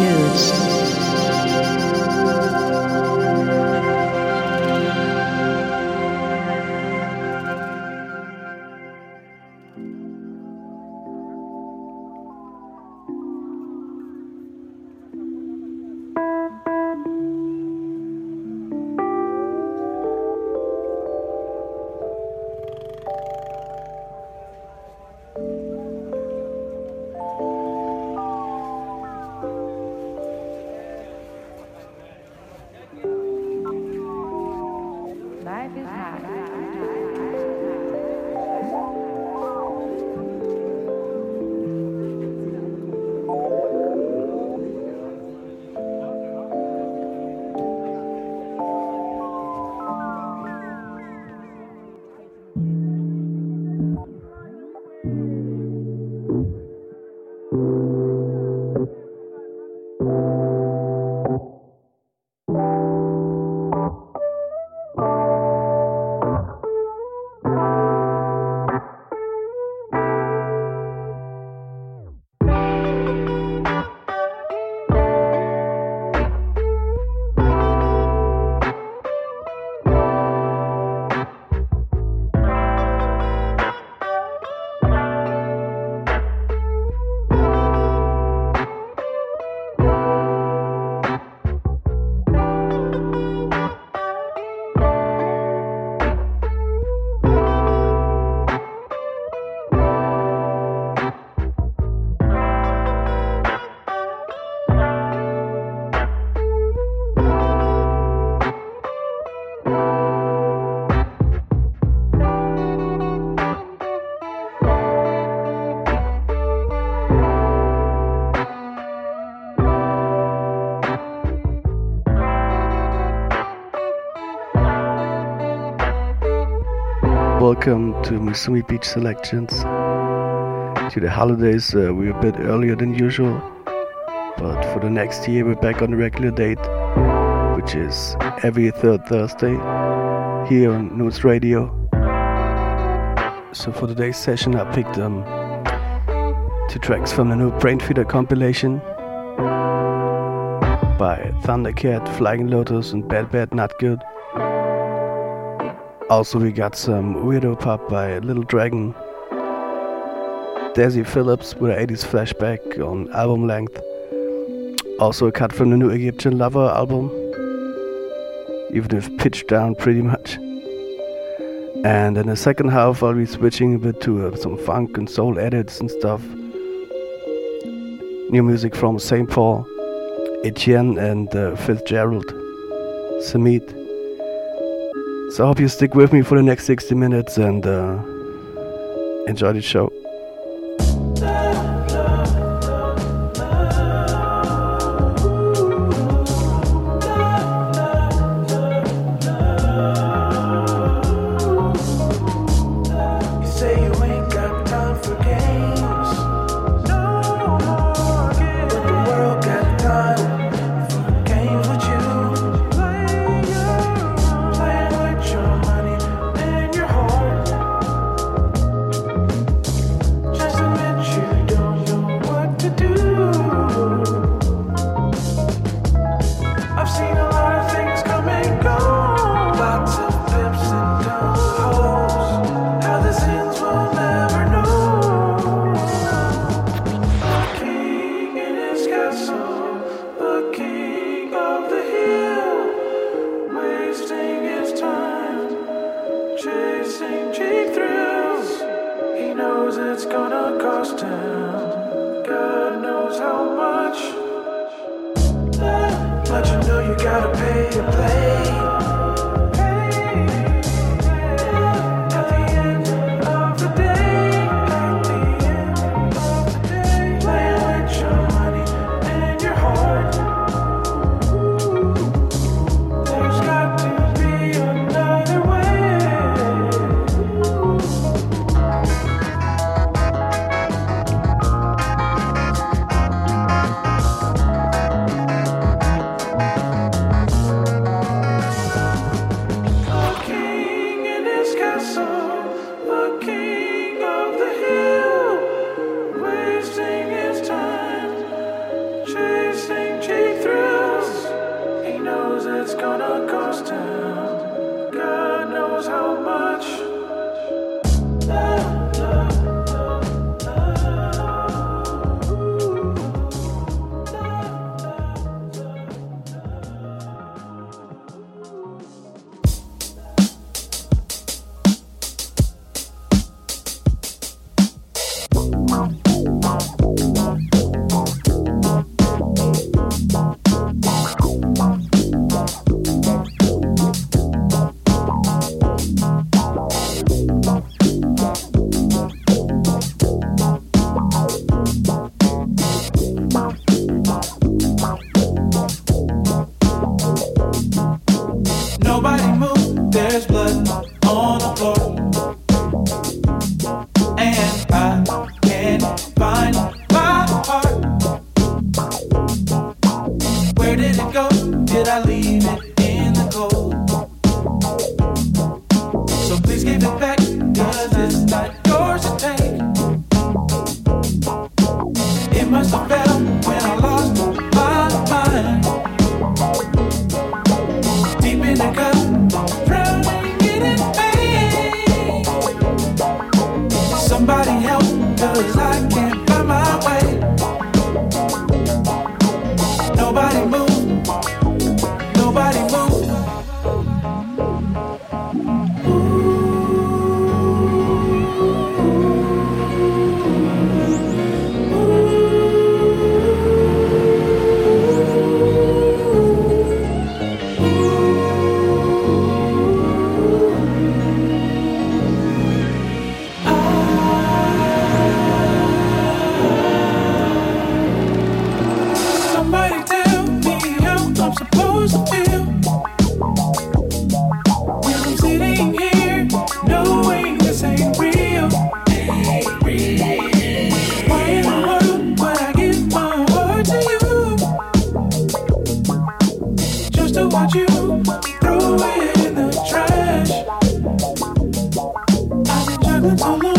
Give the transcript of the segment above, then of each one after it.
Noods. Welcome to Misumi Beach Selections. To the holidays, uh, we're a bit earlier than usual, but for the next year, we're back on the regular date, which is every third Thursday here on Noods Radio. So for today's session, I picked um, two tracks from the new Brainfeeder compilation by Thundercat, Flying Lotus, and Bad Bad Not Good. Also, we got some weirdo pop by Little Dragon. Desi Phillips with an 80s flashback on album length. Also, a cut from the new Egyptian Lover album. Even if pitched down pretty much. And in the second half, I'll be switching a bit to uh, some funk and soul edits and stuff. New music from St. Paul, Ethyene, and uh, Fitzgerald. Sameed. So I hope you stick with me for the next 60 minutes and uh, enjoy the show. 我们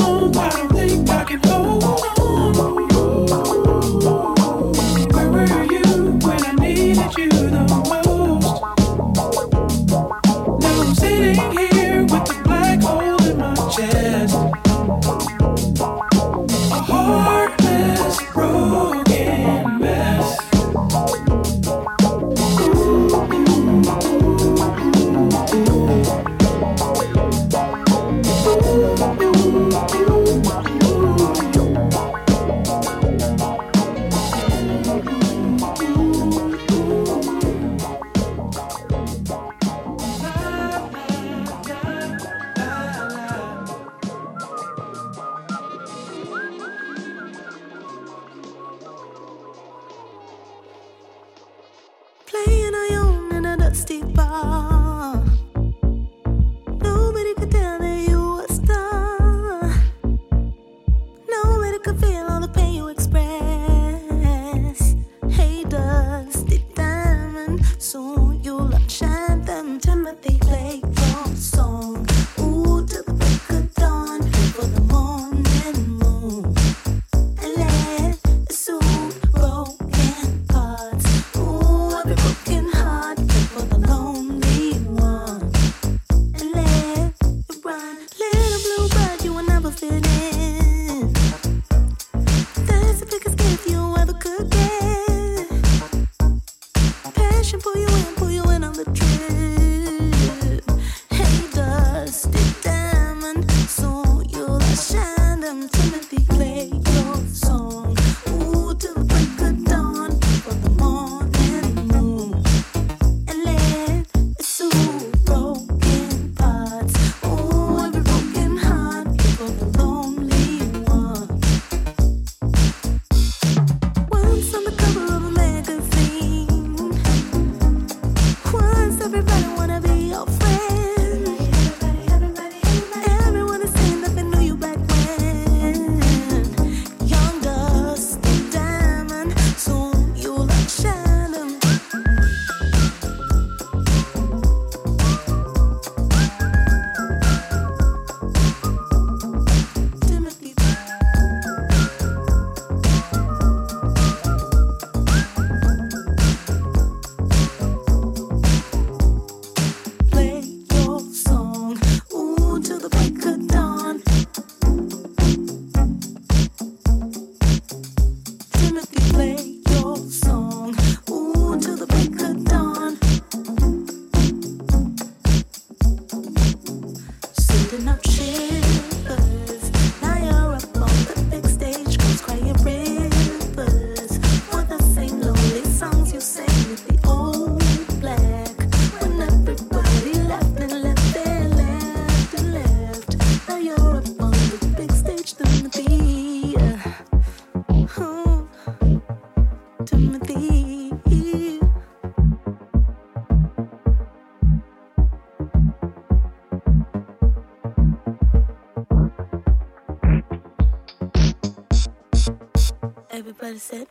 and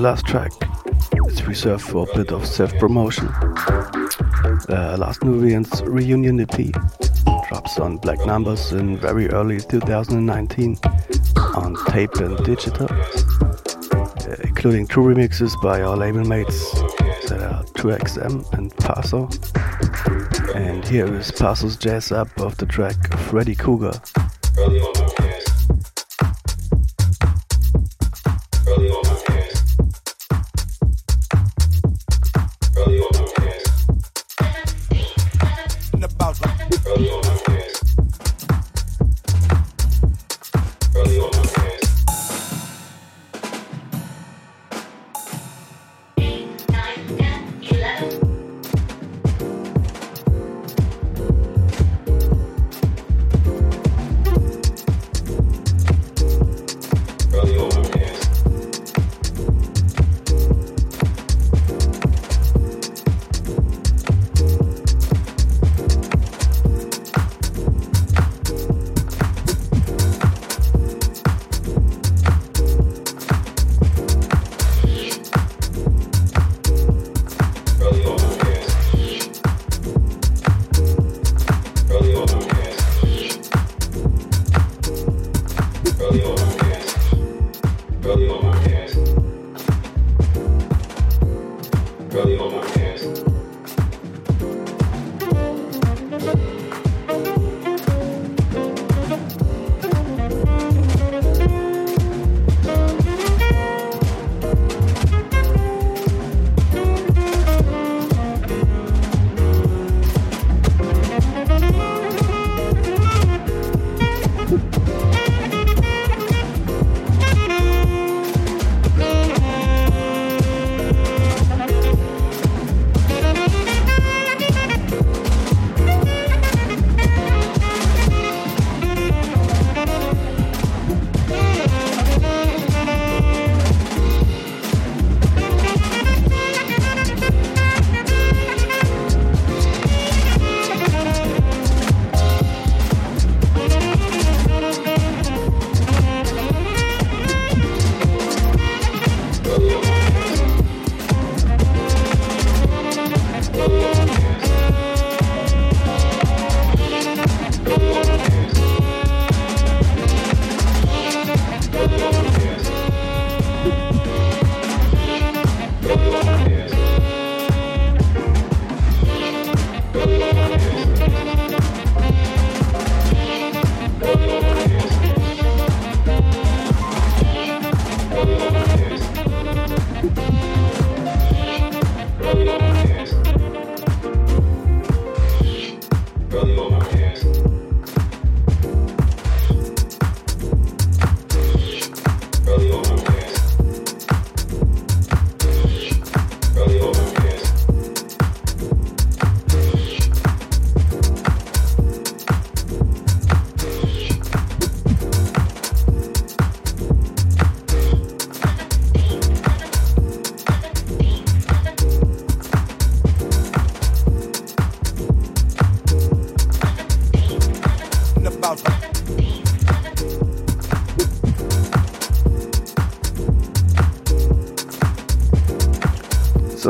last track is reserved for a bit of self-promotion. Uh, last Nubian's reunion EP drops on Black Numbers in very early 2019 on tape and digital, uh, including two remixes by our label mates that are 2XM and Paso. And here is Paso's jazz up of the track Freddy Cougar.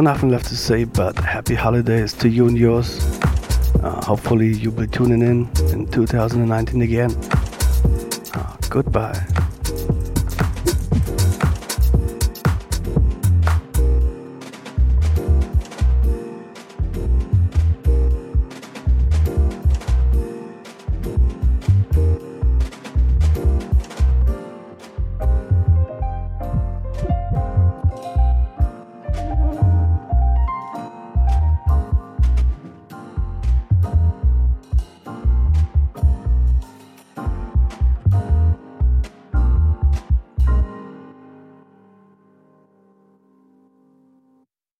Nothing left to say but happy holidays to you and yours. Uh, hopefully you'll be tuning in in 2019 again. Uh, goodbye.